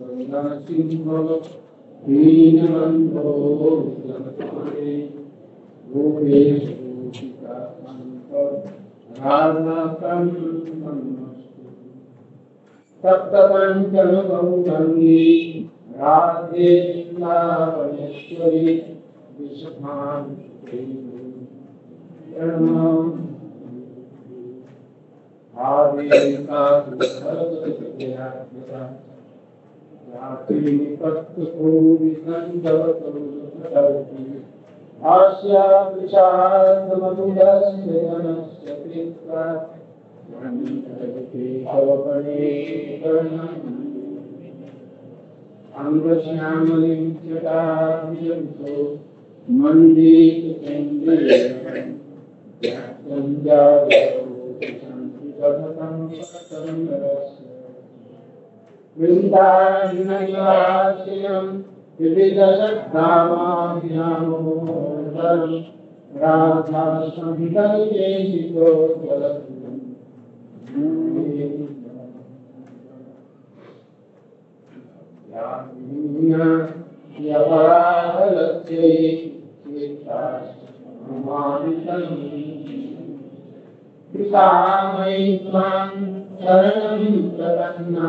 गङ्गासिंहो दीनबन्धो जनपदे गोपेश गोपिकान्त राधाकं नमस्तु सप्तपञ्चम गौरङ्गी राधे वृन्दावनेश्वरी विषभां आस्या विषादमधुरस्य जनस्य कृत्वा अङ्गश्यामलिं जटाभिजन्तो वृन्दायनयासिनं विविधसद्धामाभ्यामोदरं राधा संहितयेशितो यवराहलक्ष्यै कृतामयि त्वां शरणं प्रपन्ना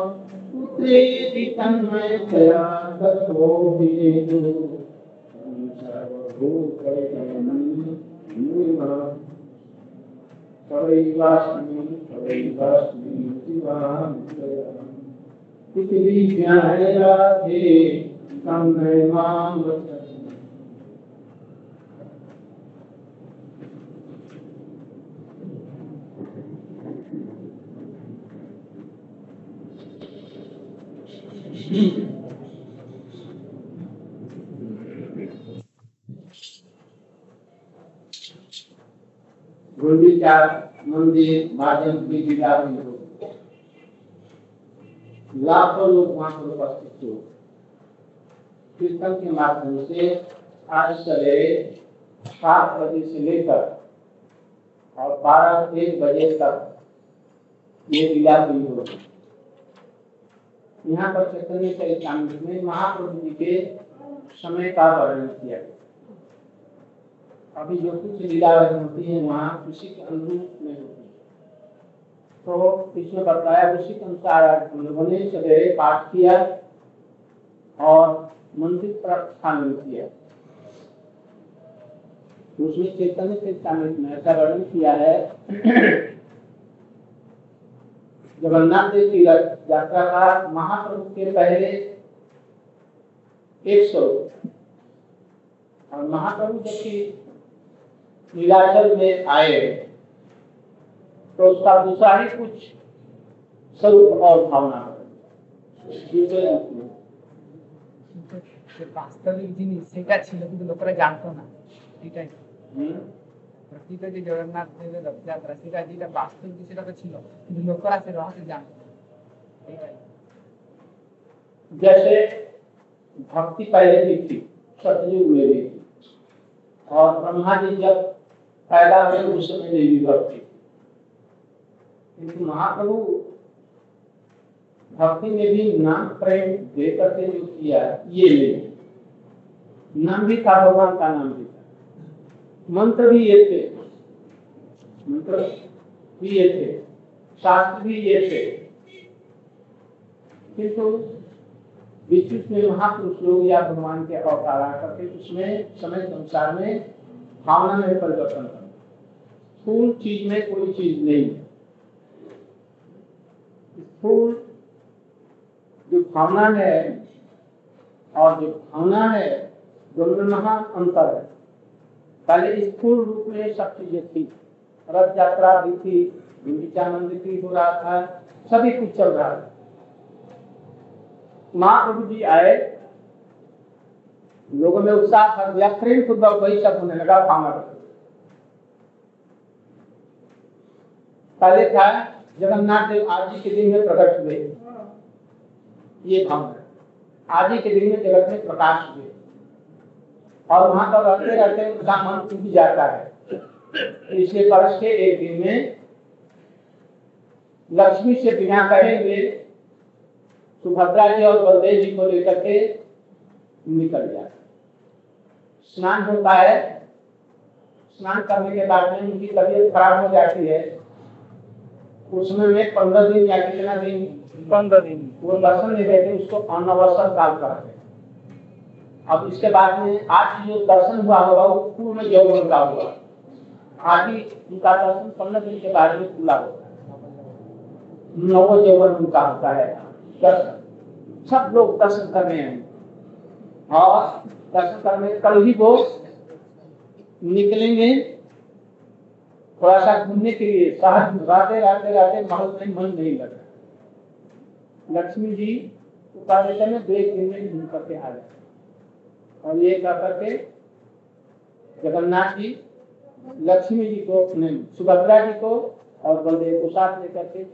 तन्मयतया ततो विदु सर्वैवास्मि सर्वैवास्मि शिवां पृथिवी राधे तन्मय माँ जिला लाखों लोग वहाँ उपस्थित हो के माध्यम से आज सवेरे सात बजे से लेकर और बारह एक बजे तक ये लीला हुई होगी। यहाँ पर चैतन्य चरितमृत में महाप्रभु जी के समय का वर्णन किया। अभी जो कुछ लीला होती है, वहाँ उसी के अनुरूप में होती है। तो इसमें बताया उसी के अनुसार ने सवेरे पाठ किया और मंदिर पर शामिल किया। उसमें चैतन्य चैतन्य में ऐसा वर्णन किया है जगन्नाथ देव की यात्रा का महाप्रभु के पहले एक स्वरूप और महाप्रभु जब की लीलाचल में आए तो उसका दूसरा ही कुछ स्वरूप और भावना বাস্তবিক জিনিস সেটা ছিল কিন্তু লোকেরা জানতো না এটাই প্রকৃত যে জগন্নাথ দেবের রথযাত্রা সেটা যেটা বাস্তবিক সেটা তো ছিল কিন্তু লোকেরা সে রহস্য জানতো না এটাই जैसे भक्ति पहले भी थी सतयुग में भी थी और ब्रह्मा जी जब पैदा हुए उस समय में भी भक्ति थी किंतु महाप्रभु भक्ति में भी नाम प्रेम दे करके जो किया ये नहीं नाम भी था भगवान का नाम भी था मंत्र भी ये थे। मंत्र भी ये थे। शास्त्र भी ये थे। किंतु बीच में महापुरुष लोग या भगवान के अवतार करके उसमें, समय संसार में भावना में परिवर्तन कर स्थूल चीज़ में कोई चीज़ नहीं स्थूल जो भावना है और जो भावना है, दोनों महान अंतर है। पहले स्थूल रूप में सब चीज़ें थी। रथ यात्रा भी थी गुंडीचा भी हो रहा था सभी कुछ चल रहा था। महाप्रभु जी आए, लोगों में उत्साह प्रेम वही सब होने लगा भावना पहले था, जगन्नाथ देव आज के दिन में प्रकट हुए। ये भावना। आज के दिन में जगत में प्रकाश हुए। और वहाँ पर रहते रहते उनका मन टूट जाता है। इसलिए वर्ष के एक दिन में लक्ष्मी से बिना कहे हुए सुभद्रा जी और बलदेव जी को लेकर के निकल जाते स्नान होता है। स्नान करने के बाद में उनकी तबीयत खराब हो जाती है। उसमें में पंद्रह दिन या कितना दिन पंद्रह दिन। वो दर्शन नहीं देते उसको अनवसर काल करते हैं। अब इसके बाद में आज जो दर्शन हुआ होगा, वो पूर्ण यौवन का हुआ। आज ही उनका दर्शन पंद्रह दिन के बाद में खुला होगा। नव यौवन उनका होता है। दर्शन। सब लोग दर्शन कर रहे हैं। और दर्शन करने कल ही वो निकलेंगे थोड़ा सा घूमने के लिए। शहर राते राते राते महल में मन नहीं लग। रहा लक्ष्मी जी देते में दो एक दिन में घूम करके आ जाते और ये कर करके जगन्नाथ जी, लक्ष्मी जी को सुभद्रा जी को और बलदेव को साथ लेकर के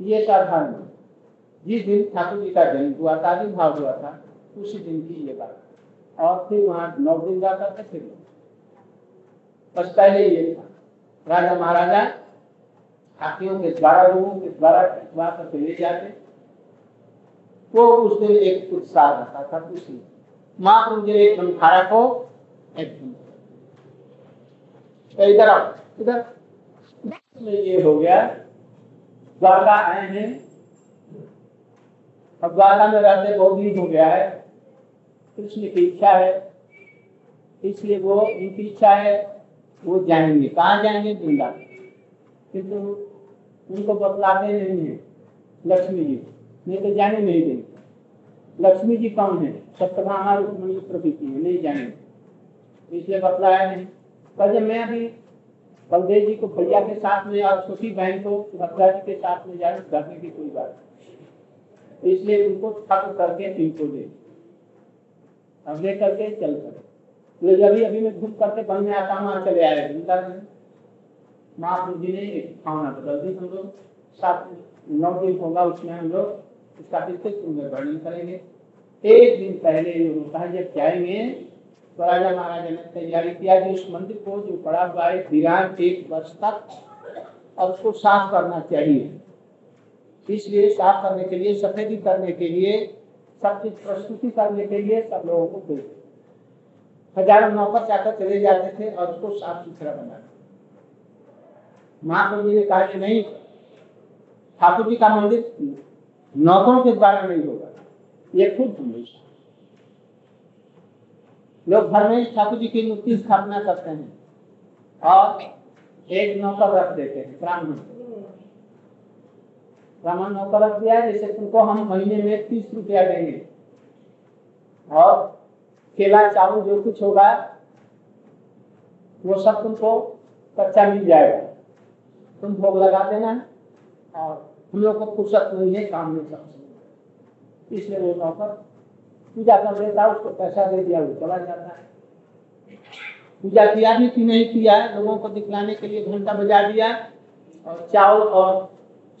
ये साधारण जिस दिन ठाकुर जी का जन्म हुआ था भाव हुआ था, उसी दिन की ये बात। और फिर वहाँ नौ दिन जाकर के फिर बस पहले ये था। राजा महाराजा हाथियों के द्वारा, लोगों के द्वारा ले जाते। वो उस दिन एक उत्साह रहता था खुशी महाप्रभु जी एकदम खड़ा को एकदम इधर आओ, इधर। में ये हो गया। द्वारका आए हैं। अब द्वारका में रहते बहुत दिन हो गया है। कृष्ण की इच्छा है। इसलिए वो उनकी इच्छा है। वो जाएँगे। कहाँ जाएँगे? वृंदावन। किंतु उनको बतलाते नहीं है। लक्ष्मी जी। नहीं तो जाने नहीं देंगे। लक्ष्मी जी कौन है? सप्तभामा रुक्मणी प्रकृति है, नहीं जाने इसलिए बतलाया नहीं। पर मैं अभी बलदेव जी को भैया के साथ में और छोटी बहन को भद्रा जी के साथ में जाने करने की कोई बात इसलिए उनको ठक करके इनको दे। अब ले करके चल पड़े। तो अभी अभी मैं घूम करके बन में आता हूँ चले आए। महाप्रभु जी ने एक भावना बदल दी। हम लोग सात, नौ दिन होगा उसमें हम लोग इसका विस्तृत वर्णन करेंगे। एक दिन पहले जब जाएँगे तो राजा महाराजा ने तैयारी किया कि उस मंदिर को जो पड़ा हुआ है विरान एक वर्ष तक, और उसको साफ़ करना चाहिए। इसलिए साफ़ करने के लिए, सफेदी करने के लिए, सब चीज़ प्रस्तुति करने के लिए सब लोगों को भेज हज़ारों नौकर जाकर चले जाते थे और उसको साफ़ सुथरा बना महाप्रभु जी ने कहा कि नहीं, ठाकुर जी का मंदिर नौकरों के द्वारा नहीं होगा। ये खुद हमेशा लोग घर में ठाकुर जी की मूर्ति स्थापना करते हैं और एक नौकर रख देते हैं, ब्राह्मण। ब्राह्मण नौकर रख दिया जैसे तुमको हम महीने में तीस रुपया देंगे। और केला, चावल, जो कुछ होगा, वो सब तुमको कच्चा मिल जाएगा। तुम भोग लगा देना और हम लोग को फुर्सत नहीं है काम में सब इसलिए वो नौकर पूजा कर देता उसको पैसा दे दिया, वो चला जाता है। पूजा किया भी कि नहीं किया, लोगों को दिखलाने के लिए घंटा बजा दिया, और चावल और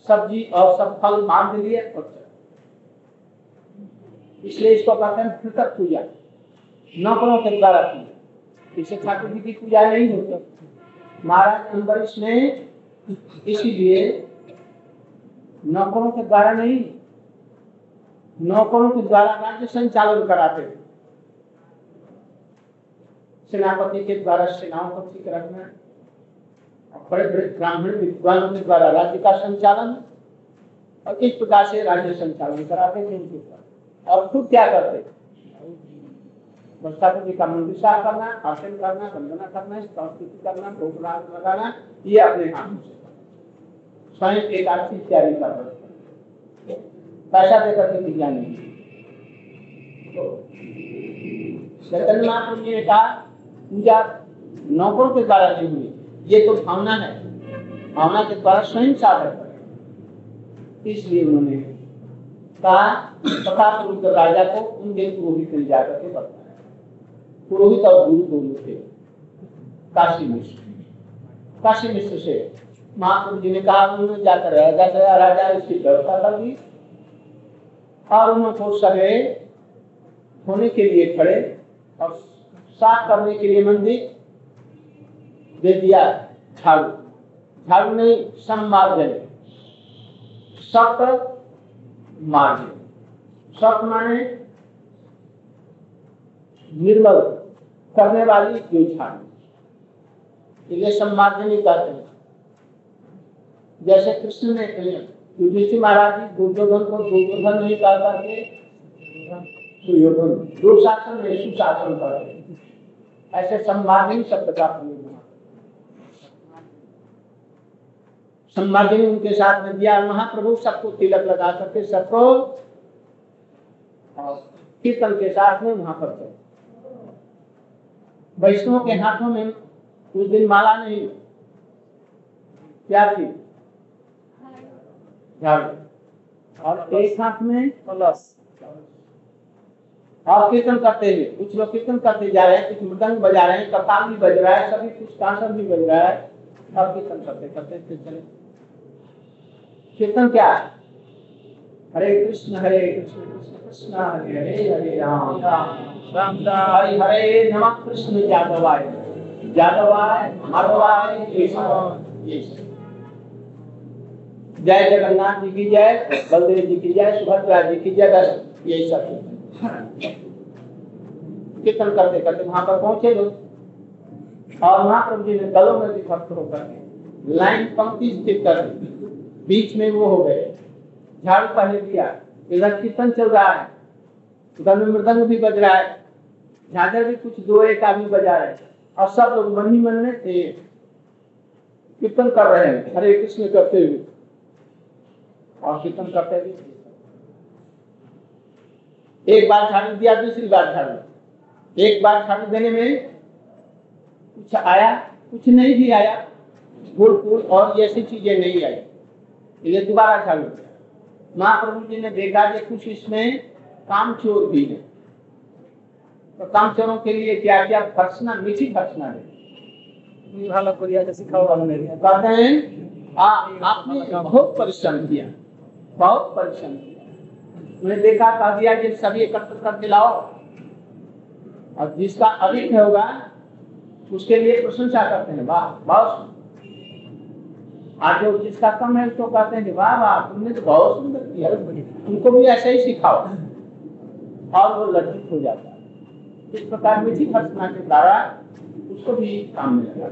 सब्ज़ी और सब फल बाँध दिए और इसलिए इसको कहते हैं पृथक पूजा। नौकरों के द्वारा पूजा इसे ठाकुर जी की पूजा नहीं होती। महाराज अम्बरीश ने इसीलिए नौकरों के द्वारा नहीं, नौकरों के द्वारा राज्य संचालन कराते थे सेनापति के द्वारा, सेनाओं को ठीक रखना बड़े बड़े ब्राह्मण विद्वानों के द्वारा राज्य का संचालन, और इस प्रकार से राज्य संचालन कराते थे उनके द्वारा। और खुद क्या करते जी का मंदिर करना, आसन करना वंदना करना, संस्कृति करना भोग लगाना, ये अपने हाथ से। स्वयं एक आर्थिक तैयारी कर पैसा देकर के नहीं जी ने कहा, पूजा नौकरों के द्वारा नहीं हुई ये तो भावना है। भावना के द्वारा स्वयं साधक इसलिए उन्होंने का तथा पुरोहित राजा को उनके पुरोहित ने जाकर के बताया। पुरोहित और गुरु दोनों थे। काशी मिश्र। काशी मिश्र से महाप्रभु जी ने कहा, उन्होंने जाकर राजा गया राजा इसकी व्यवस्था कर दी। और उनको सगे होने के लिए खड़े और साफ़ करने के लिए मंदिर दे दिया झाड़ू। झाड़ू नहीं मार्जन। सत माने निर्मल करने वाली जो झाड़ू। ये संमार्जनी कहते हैं। जैसे कृष्ण ने युधिष्ठिर महाराज जी, दुर्योधन को दुर्योधन नहीं कहा करके दुर्योधन दुशासन में सुशासन कर ऐसे संवादिनी शब्द का प्रयोग संवादिनी उनके साथ में दिया, महाप्रभु सबको तिलक लगा करके सबको कीर्तन के साथ में वहाँ पर वैष्णव के हाथों में उस दिन माला नहीं क्या थी और एक हाथ में कलश और कीर्तन करते हुए कुछ लोग कीर्तन करते जा रहे हैं कुछ मृदंग बजा रहे हैं कपाल भी बज रहा है सभी कुछ कांसर भी बज रहा है। और कीर्तन करते करते चले। कीर्तन क्या है? हरे कृष्ण हरे कृष्ण कृष्ण कृष्ण हरे हरे हरे राम। राम हरे हरे नमः कृष्ण यादवाय यादवाय माधवाय केशव ये सब। जय जगन्नाथ जी की जय, बलदेव जी की जय, सुभद्रा जी की जय दस यही सब कीर्तन करते करते वहाँ पर पहुँचे लोग। और महाप्रभु जी ने गलों में भी भक्त होकर लाइन पंक्ति स्थित कर बीच में वो हो गए। झाड़ू पहले दिया। इधर कीर्तन चल रहा है। उधर में मृदंग भी बज रहा है। झांझर भी कुछ दो एक आदमी बजा रहे और सब लोग मन ही मन में थे। कीर्तन कर रहे हैं। हरे कृष्ण करते हुए। और कीर्तन करते भी एक बार झाड़ू दिया दूसरी बार झाड़ू एक बार झाड़ू देने में कुछ आया कुछ नहीं भी आया। गुड़ फूल और ऐसी चीज़ें नहीं आई। ये दोबारा चालू महाप्रभु जी ने देखा कि कुछ इसमें काम चोर भी है। तो काम चोरों के लिए क्या क्या भर्सना मीठी भर्सना है? कहते हैं आपने बहुत परिश्रम किया। बहुत परिश्रम किया देखा, कह दिया कि सभी एकत्र करके लाओ। और जिसका अधिक होगा, उसके लिए प्रशंसा करते हैं। वाह, बहुत आज जो जिसका कम है तो कहते हैं वाह वाह, तुमने तो बहुत सुंदर किया। उनको भी ऐसे ही सिखाओ। और वो लज्जित हो जाता है। इस प्रकार मीठी भर्सना के द्वारा उसको भी काम में लगा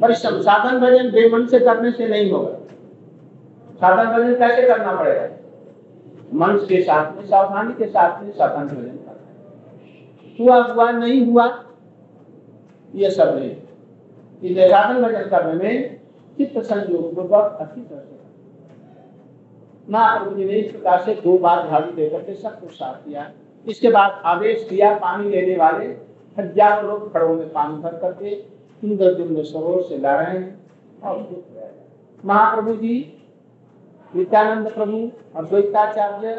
परिश्रम, साधन, भजन, बेमन से करने से नहीं होगा। साधन भजन कैसे करना पड़ेगा। मन के साथ में, सावधानी के साथ में साधन भजन हुआ हुआ, नहीं हुआ, ये सब नहीं। इसलिए साधन भजन करने में चित्त संयोग पूर्वक अच्छी तरह से महाप्रभु जी ने इस प्रकार से दो बार झाड़ू देकर के सबको साफ़ किया। इसके बाद आदेश दिया, पानी लेने वाले हज़ारों लोग खड़ों में पानी भर करके सुंदर दुंदर सरोवर से ला रहे हैं और। महाप्रभु जी नित्यानंद प्रभु अद्वैताचार्य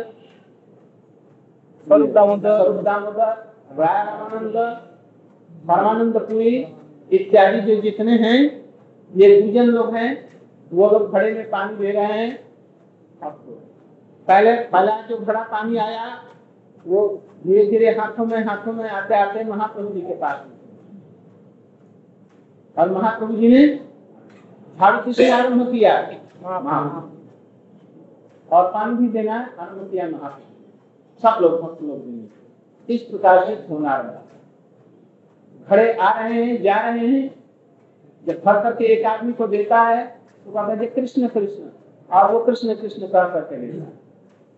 स्वरूप दामोदर। स्वरूप दामोदर राय रामानंद परमानंद पुरी इत्यादि जो जितने हैं ये दुजन लोग हैं वो लोग घड़े में पानी दे रहे हैं। पहले पहला जो घड़ा पानी आया वो धीरे धीरे हाथों में हाथों में आते आते महाप्रभु जी के पास और महाप्रभु जी ने झाड़ू किसे आरंभ किया। महा- और पानी भी देना किया महाप्रभु सब लोग, भक्त लोग देंगे इस प्रकार से होना रहा। खड़े आ रहे हैं, जा रहे हैं। जब भर करके एक आदमी को देता है तो कहता है कृष्ण कृष्ण। और वो कृष्ण कृष्ण कर करके देता है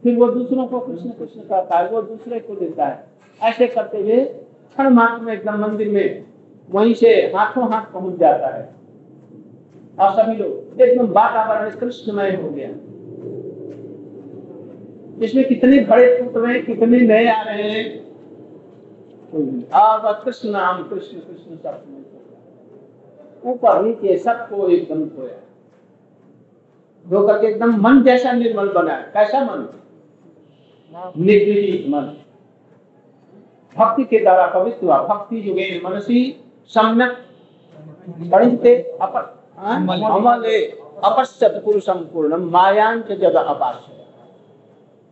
फिर वो दूसरों को कृष्ण कृष्ण करता है, वो दूसरे को देता है। ऐसे करते हुए क्षण मात्र में, एकदम मंदिर में, वहीं से हाथों हाथ पहुँच जाता है। और सभी लोग, एकदम वातावरण कृष्णमय हो गया। इसमें कितने बड़े फूट रहे हैं कितने नए आ रहे हैं? बस कृष्ण नाम कृष्ण कृष्ण सब में ऊपर नीचे सबको एकदम खोया। धो करके एकदम मन जैसा निर्मल बना कैसा मन? निर्विधि मन। भक्ति के द्वारा पवित्र हुआ। भक्ति युगे मनसी सम्यक। परिणते अपर हाँ? अमले। अपश्यत पुरुषम पूर्णम मायांच जग अपास्य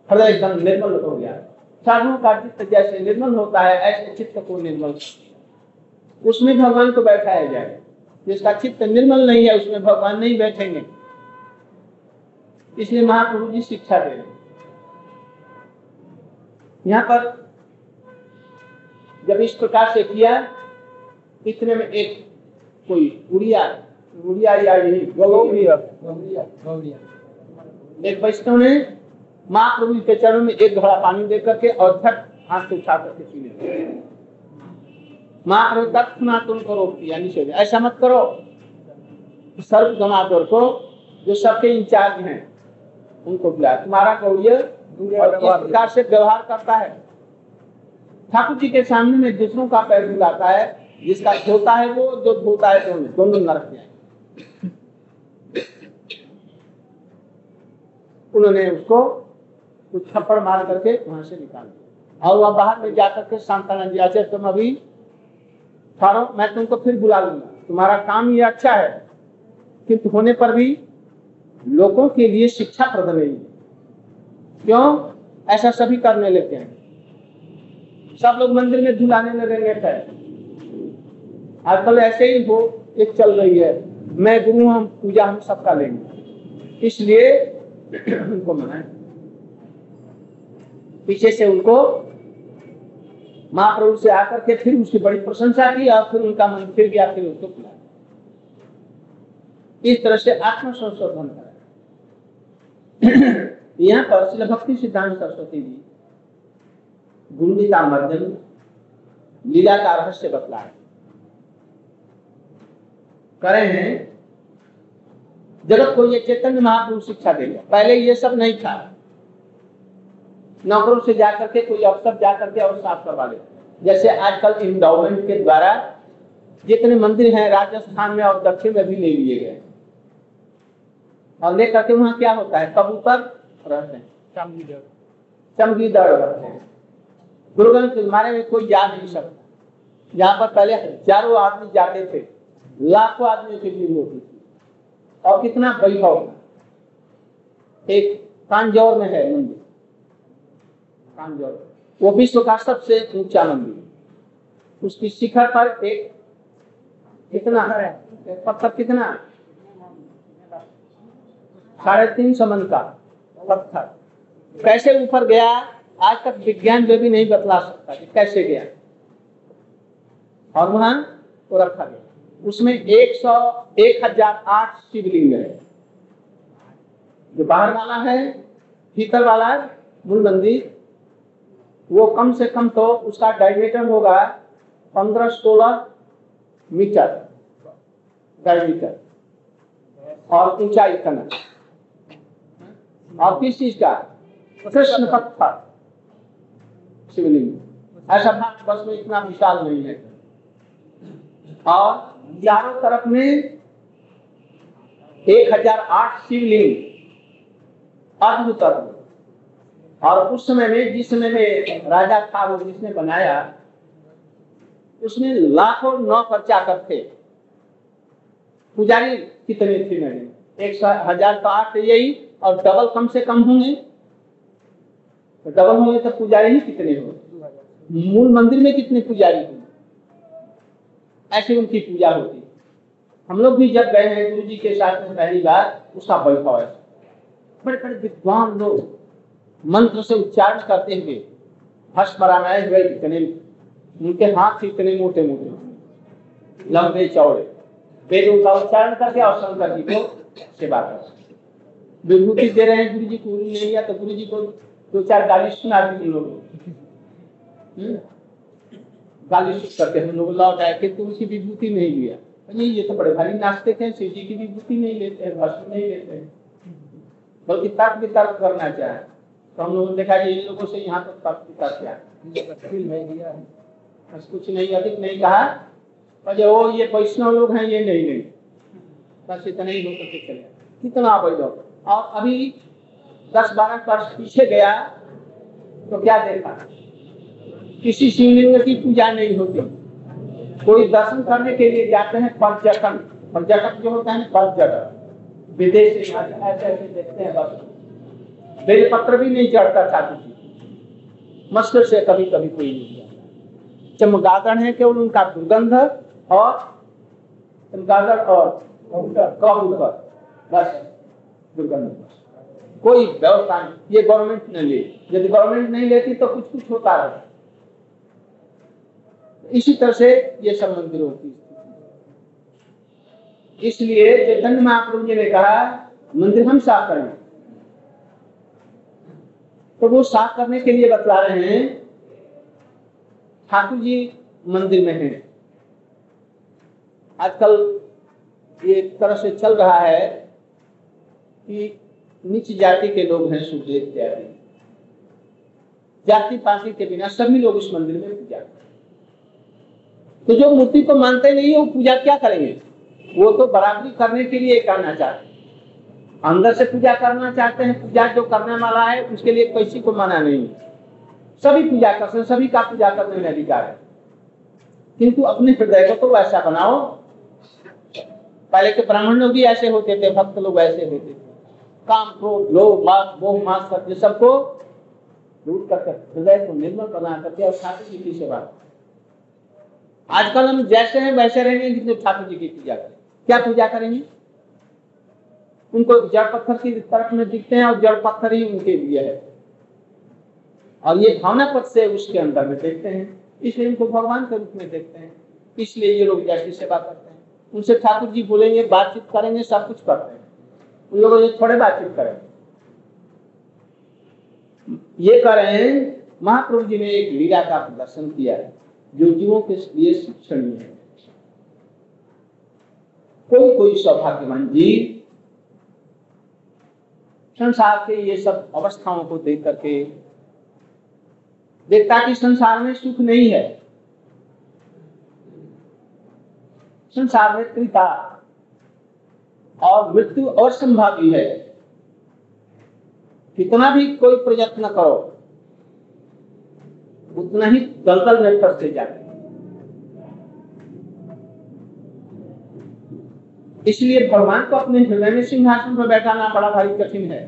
हृदय एकदम निर्मल हो गया। साधुओं का चित्त जैसे निर्मल होता है, ऐसे चित्त को निर्मल उसमें भगवान को बैठाया जाए। जिसका चित्त निर्मल नहीं है, उसमें भगवान नहीं बैठेंगे। इसलिए महाप्रभु जी शिक्षा दे रहे यहाँ पर जब इस प्रकार से किया, इतने में एक कोई उड़िया उड़िया या यही गौरिया गौरिया एक वैष्णव ने महाप्रभु के चरणों में एक घड़ा पानी दे करके और झट हाथ से उठा करके पी लिया महाप्रभु तत्क्षणात उनको रोक दिया निषेध ऐसा मत करो। सर्व जमातोर को जो सबके इंचार्ज हैं उनको बुलाया तुम्हारा गौड़िया और इस प्रकार से व्यवहार करता है। ठाकुर जी के सामने में दूसरों का पैर धुलाता है जिसका धोता है वो जो धोता है दोनों दोनों नरक जाए उन्होंने उसको कुछ थप्पड़ मार करके वहाँ से निकाल दिया। और वह बाहर में जाकर के शांतानंद जी अच्छा तुम अभी ठहरो, मैं तुमको फिर बुला लूँगा। तुम्हारा काम ये अच्छा है, किंतु होने पर भी लोगों के लिए शिक्षा प्रद नहीं है। क्यों? ऐसा सभी करने लेते हैं। सब लोग मंदिर में धुलाने लगेंगे फिर आजकल ऐसे ही हो, एक चल रही है। मैं गुरु हम पूजा हम सबका लेंगे। इसलिए उनको मनाए। पीछे से उनको महाप्रभु से आकर के फिर उसकी बड़ी प्रशंसा की और फिर उनका मन फिर गया फिर उसको बुलाया। इस तरह से आत्म संशोधन यहाँ पर श्री भक्ति सिद्धांत सरस्वती जी गुंडी का मर्दन लीला का रहस्य बतलाए। करे हैं, जगत को ये चैतन्य महाप्रभु शिक्षा देगा पहले ये सब नहीं था। नौकरों से जाकर के कोई अफसर जाकर के और साफ़ करवा ले जैसे आजकल इंडोमेंट के द्वारा जितने मंदिर हैं राजस्थान में और दक्षिण में भी ले लिए गए। और ले करके वहाँ क्या होता है? कबूतर रहते हैं। चमगीदड़ रहते हैं। ग्रंथ के बारे में कोई जा नहीं सकता यहाँ पर पहले हज़ारों आदमी जाते थे। लाखों आदमी की भीड़ होती थी। और कितना वैभव। एक कांजौर में है मंदिर। वो विश्व का सबसे ऊँचा मंदिर। उसकी शिखर पर एक, कितना एक पत्थर कितना? साढ़े तीन सौ मन का पत्थर। कैसे ऊपर गया? आज तक विज्ञान जो भी नहीं बतला सकता कि कैसे गया। और वहाँ वो रखा गया। उसमें एक सौ एक हज़ार आठ शिवलिंग है। जो बाहर वाला है, भीतर वाला मूल मंदिर वो कम से कम तो उसका डायमीटर होगा पंद्रह सोलह मीटर डायमीटर और ऊंचाई इतना और किस चीज़ का? कृष्ण पत्थर शिवलिंग। ऐसा वर्ष में इतना विशाल नहीं है। और चारों तरफ़ में एक हज़ार आठ शिवलिंग। अद्भुत अद्भुत। और उस समय में, जिस समय में राजा था वो जिसने बनाया उसमें लाखों नौ खर्चा थे। पुजारी कितने थे मैंने एक हज़ार तो आठ यही, और डबल कम से कम होंगे। तो डबल होंगे तो पुजारी ही कितने होंगे? मूल मंदिर में कितने पुजारी होंगे? ऐसे उनकी पूजा होती। हम लोग भी जब गए हैं गुरु जी के साथ में, पहली बार, उसका वैभव है। बड़े बड़े विद्वान लोग। मंत्र से उच्चारण करते हुए भस्म हुए इतने उनके हाथ इतने मोटे मोटे। लंबे चौड़े। वेदों का उच्चारण करके और शंकर जी को सेवा करते विभूति दे रहे हैं गुरु जी को नहीं लिया तो गुरु जी को दो चार गाली सुना दी उन लोगों हम्म? गाली सुन करके हम लोग लौट आए कि तू उसकी विभूति नहीं लिया। नहीं, ये तो बड़े भारी नाचते थे शिव जी की विभूति नहीं लेते हैं भस्म नहीं लेते। हैं बल्कि तर्क वितर्क करना चाहे। तो हम लोगों ने देखा कि इन लोगों से यहाँ तक तर्क वितर्क किया। बस कुछ नहीं, अधिक नहीं कहा। पर वो ये वैष्णव लोग हैं, ये नहीं नहीं। बस इतना ही होकर के चले। कितना वैभव। और अभी दस बारह वर्ष पीछे गया तो क्या देखा? किसी शिवलिंग की पूजा नहीं होती। कोई दर्शन करने के लिए जाते हैं पर्यटन। पर्यटक जो होता है, पर्यटक। विदेश ऐसे ऐसे देखते हैं बस। बेलपत्र भी नहीं चढ़ता था किसी मस्जिद से कभी कभी कोई नहीं जाता चमगादड़ है केवल उनका दुर्गंध और चमगादड़ और कबूतर बस दुर्गंध। कोई व्यवस्था नहीं। ये गवर्नमेंट ने ले। यदि गवर्नमेंट नहीं लेती तो कुछ कुछ होता रहता। इसी तरह से ये सब मंदिरों की इसलिए चैतन्य महाप्रभु जी ने कहा मंदिर हम साफ़ करें तो वो साफ़ करने के लिए बतला रहे हैं, ठाकुर जी मंदिर में हैं। आजकल एक तरह से चल रहा है कि नीच जाति के लोग हैं सूर्य इत्यादि। जाति पाति के बिना सभी लोग इस मंदिर में पूजा तो जो मूर्ति को मानते नहीं वो पूजा क्या करेंगे? वो तो बराबरी करने के लिए करना चाहते अंदर से पूजा करना चाहते हैं, पूजा जो करने वाला है, उसके लिए किसी को मना नहीं। सभी पूजा कर सभी का पूजा करने में अधिकार है। किंतु अपने हृदय को तो वैसा बनाओ। पहले के ब्राह्मण लोग भी ऐसे होते थे, भक्त लोग ऐसे होते थे। काम क्रोध, लोभ, मास, मोह, मास सत्य सबको दूर कर हृदय को निर्मल बना करके और ठाकुर जी की सेवा। आजकल हम जैसे हैं, वैसे रहेंगे जितने ठाकुर जी की पूजा करें। क्या पूजा करेंगे? उनको जड़ पत्थर की तरफ़ में दिखते हैं और जड़ पत्थर ही उनके लिए है। और ये भावना पद से उसके अंदर में देखते हैं। इसलिए उनको भगवान के रूप में देखते हैं। इसलिए ये लोग जैसी सेवा करते हैं। उनसे ठाकुर जी बोलेंगे, बातचीत करेंगे, सब कुछ करते हैं। उन लोगों से थोड़े बातचीत करेंगे ये करें महाप्रभु जी ने एक लीला का प्रदर्शन किया है, जो जीवों के लिए शिक्षणीय है। कोई कोई सौभाग्यवान जीव संसार के ये सब अवस्थाओं को देख करके देखता कि संसार में सुख नहीं है। संसार में त्रिता और मृत्यु और असंभावी है। कितना भी कोई प्रयत्न करो, उतना ही दलदल में फंसते जाते इसलिए भगवान को अपने हृदय में सिंहासन पर बैठाना बड़ा भारी कठिन है।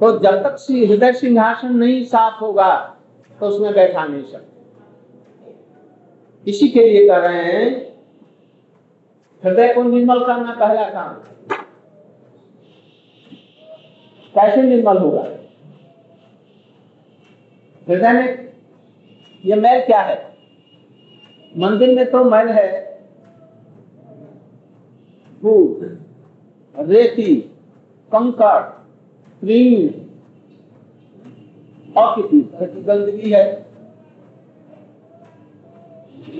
तो जब तक हृदय सिंहासन नहीं साफ़ होगा तो उसमें बैठा नहीं सकते। इसी के लिए कर रहे हैं, हृदय को निर्मल करना पहला काम। कैसे निर्मल होगा? हृदय में यह मैल क्या है? मंदिर में तो मैल है फूट रेती, कंकड़, क्रीम गंदगी है।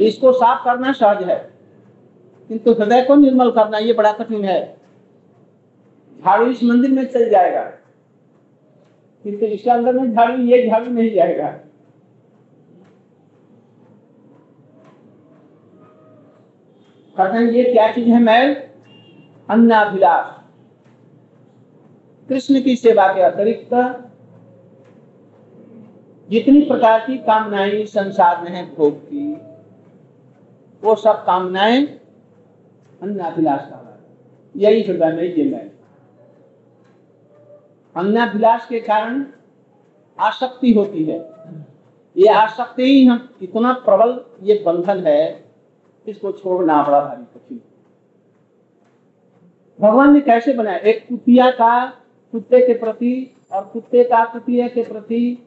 इसको साफ़ करना सहज है, किंतु हृदय को निर्मल करना ये बड़ा कठिन है। झाड़ू इस मंदिर में चल जाएगा, किंतु इसके अंदर में झाड़ू, ये झाड़ू नहीं जाएगा। हैं, ये क्या चीज़ है मैल? अन्नाभिलाष कृष्ण की सेवा के अतिरिक्त जितनी प्रकार की कामनाएँ संसार में है, भोग की, वो सब कामनाएँ अन्नाभिलाष यही हृदय में ये मैं। अन्नाभिलाष के कारण आसक्ति होती है। ये आसक्ति ही हम इतना प्रबल ये बंधन है, इसको छोड़ना बड़ा भारी कठिन। भगवान ने कैसे बनाया? एक कुतिया का कुत्ते के प्रति और कुत्ते का कुतिया के प्रति,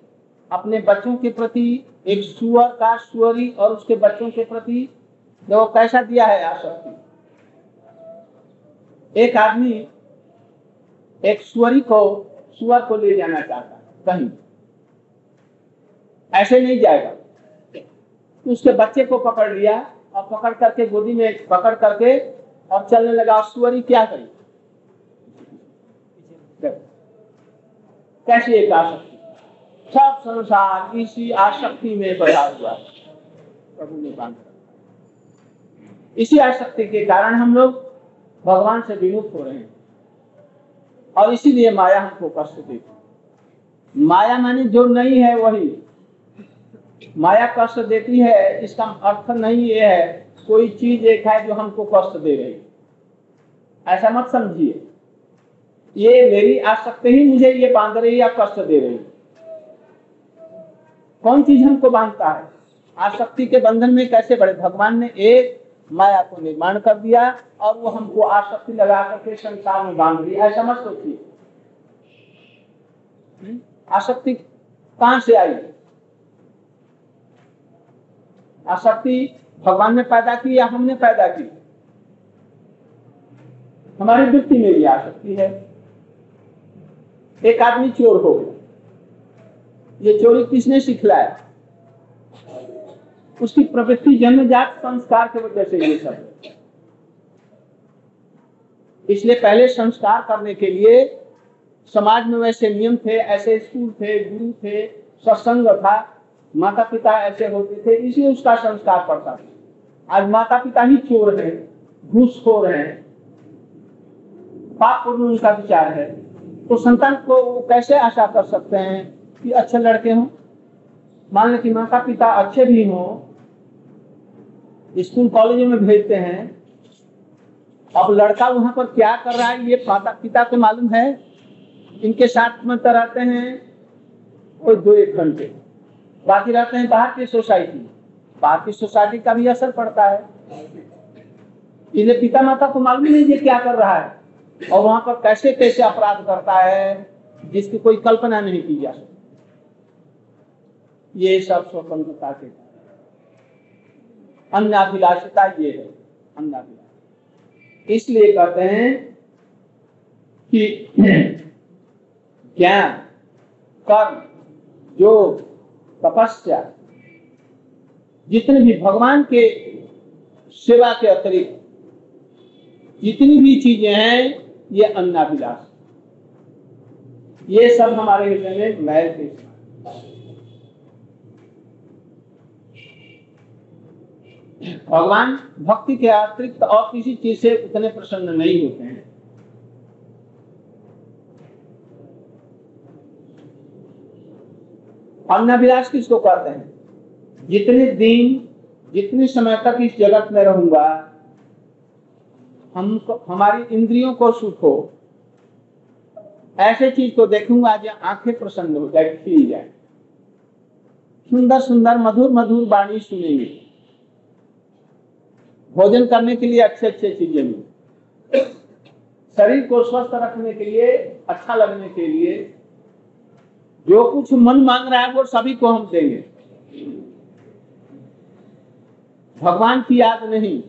अपने बच्चों के प्रति, एक सुअर का सुअरी और उसके बच्चों के प्रति। जो कैसा दिया है आसक्ति एक आदमी एक सुअरी को, सुअर को ले जाना चाहता है, कहीं। ऐसे नहीं जाएगा। उसके बच्चे को पकड़ लिया और पकड़ करके गोदी में पकड़ करके और चलने लगा सुअरी क्या करी? कैसी एक आसक्ति? सब संसार इसी आसक्ति में बधा हुआ प्रभु ने बाँध इसी आसक्ति के कारण हम लोग भगवान से विमुख हो रहे हैं। और इसीलिए माया हमको कष्ट देती माया माने जो नहीं है वही। माया कष्ट देती है, इसका अर्थ नहीं ये है कोई चीज़ एक है जो हमको कष्ट दे रही ऐसा मत समझिए। ये मेरी आसक्ति ही मुझे ये बाँध रही या कष्ट दे रही कौन चीज़ हमको बांधता है? आसक्ति के बंधन में कैसे बड़े भगवान ने एक माया को निर्माण कर दिया और वो हमको आसक्ति लगा करके संसार में बाँध दिया ऐसा मत सोचिए? आसक्ति कहाँ से आई? आसक्ति भगवान ने पैदा की या हमने पैदा की? हमारी वृत्ति में भी आ सकती है। एक आदमी चोर हो गया। ये चोरी किसने सिखलाया? उसकी प्रवृत्ति, जन्मजात, संस्कार की वजह से ये सब इसलिए पहले संस्कार करने के लिए समाज में वैसे नियम थे, ऐसे स्कूल थे, गुरु थे, सत्संग था। माता पिता ऐसे होते थे, इसलिए उसका संस्कार पड़ता था। आज माता पिता ही चोर हैं, घूसखोर हैं। पाप पूर्ण उनका विचार है। तो संतान को कैसे आशा कर सकते हैं कि अच्छे लड़के हों? मान लें कि माता पिता अच्छे भी हों, स्कूल कॉलेज में भेजते हैं। अब लड़का वहाँ पर क्या कर रहा है, ये माता पिता को मालूम है। इनके साथ में रहते हैं। वो दो एक घंटे। बाकी रहते हैं बाहर की सोसाइटी। बाहर की सोसाइटी का भी असर पड़ता है। इसलिए पिता माता को मालूम नहीं ये क्या कर रहा है। और वहाँ पर कैसे कैसे अपराध करता है, जिसकी कोई कल्पना नहीं की जा सकती। ये सब स्वतंत्रता के अन्नाभिलाषिता ये है अन्नाभिलाष इसलिए कहते हैं कि ज्ञान, कर्म योग तपस्या। जितने भी भगवान के सेवा के अतिरिक्त जितनी भी चीज़ें हैं, ये अन्नाभिलाष। ये सब हमारे हृदय में मैल के भगवान भक्ति के अतिरिक्त और किसी चीज़ से उतने प्रसन्न नहीं होते हैं। अन्नाभिलाष किसको कहते हैं? जितने दिन, जितने समय तक इस जगत में रहूँगा, हम हमारी इंद्रियों को सुख हो, ऐसे चीज़ को देखूँगा जो आँखें प्रसन्न हो जाए, खिल जाए। सुंदर सुंदर, मधुर मधुर वाणी सुनेंगे। भोजन करने के लिए अच्छे अच्छे चीज़ें मिले। शरीर को स्वस्थ रखने के लिए अच्छा लगने के लिए जो कुछ मन मांग रहा है वो सभी को हम देंगे। भगवान की याद नहीं।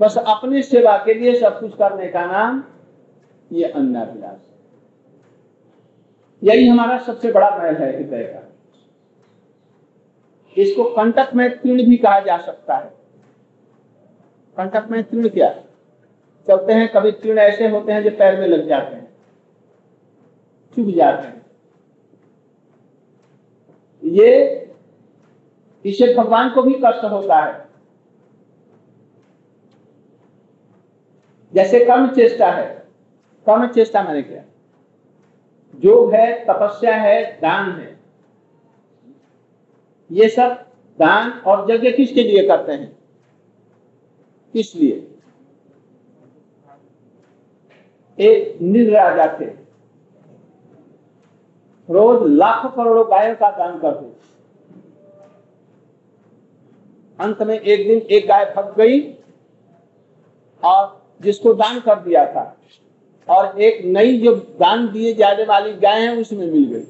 बस अपने सेवा के लिए सब कुछ करने का नाम ये अन्नाभिलाष यही हमारा सबसे बड़ा महल है हृदय का। इसको कंटक में तीर्ण भी कहा जा सकता है। कंटक में तीर्ण क्या? चलते हैं, कभी तीर्ण ऐसे होते हैं जो पैर में लग जाते हैं। चुभ जाते हैं। ये इसे भगवान को भी कष्ट होता है। जैसे कर्म चेष्टा है, कर्म चेष्टा मैंने क्या। योग है, तपस्या है, दान है। ये सब दान और यज्ञ किसके लिए करते हैं? किस लिए? एक राजा थे। रोज लाखों करोड़ों गायों का दान करते। अंत में एक दिन एक गाय फक गई और जिसको दान कर दिया था और एक नई जो दान दिए जाने वाली गाय है, उसमें मिल गई।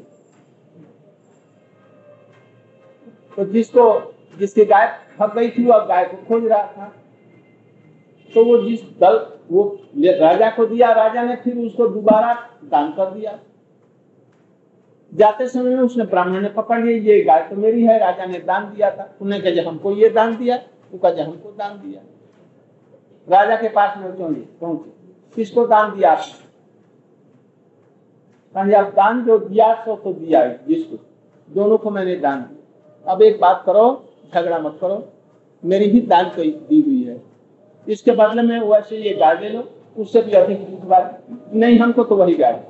तो जिसको, जिसकी गाय फक गई थी और गाय को खोज रहा था तो वो जिस दल, वो राजा को दिया, राजा ने फिर उसको दोबारा दान कर दिया। जाते समय में उसने ब्राह्मण ने पकड़ लिया, ये गाय तो मेरी है, राजा ने दान दिया था। उन्हें कहा हमको ये दान दिया। तू कहा हमको दान दिया। राजा के पास में पहुँचे? किसको दान दिया आपने? आप दान जो दिया, सो तो दिया जिसको। दोनों को मैंने दान दिया। अब एक बात करो, झगड़ा मत करो। मेरी भी दान कोई दी हुई है। इसके बदले में वैसे ये गाय ले लो, उससे भी अधिक नहीं, हमको तो वही गाय।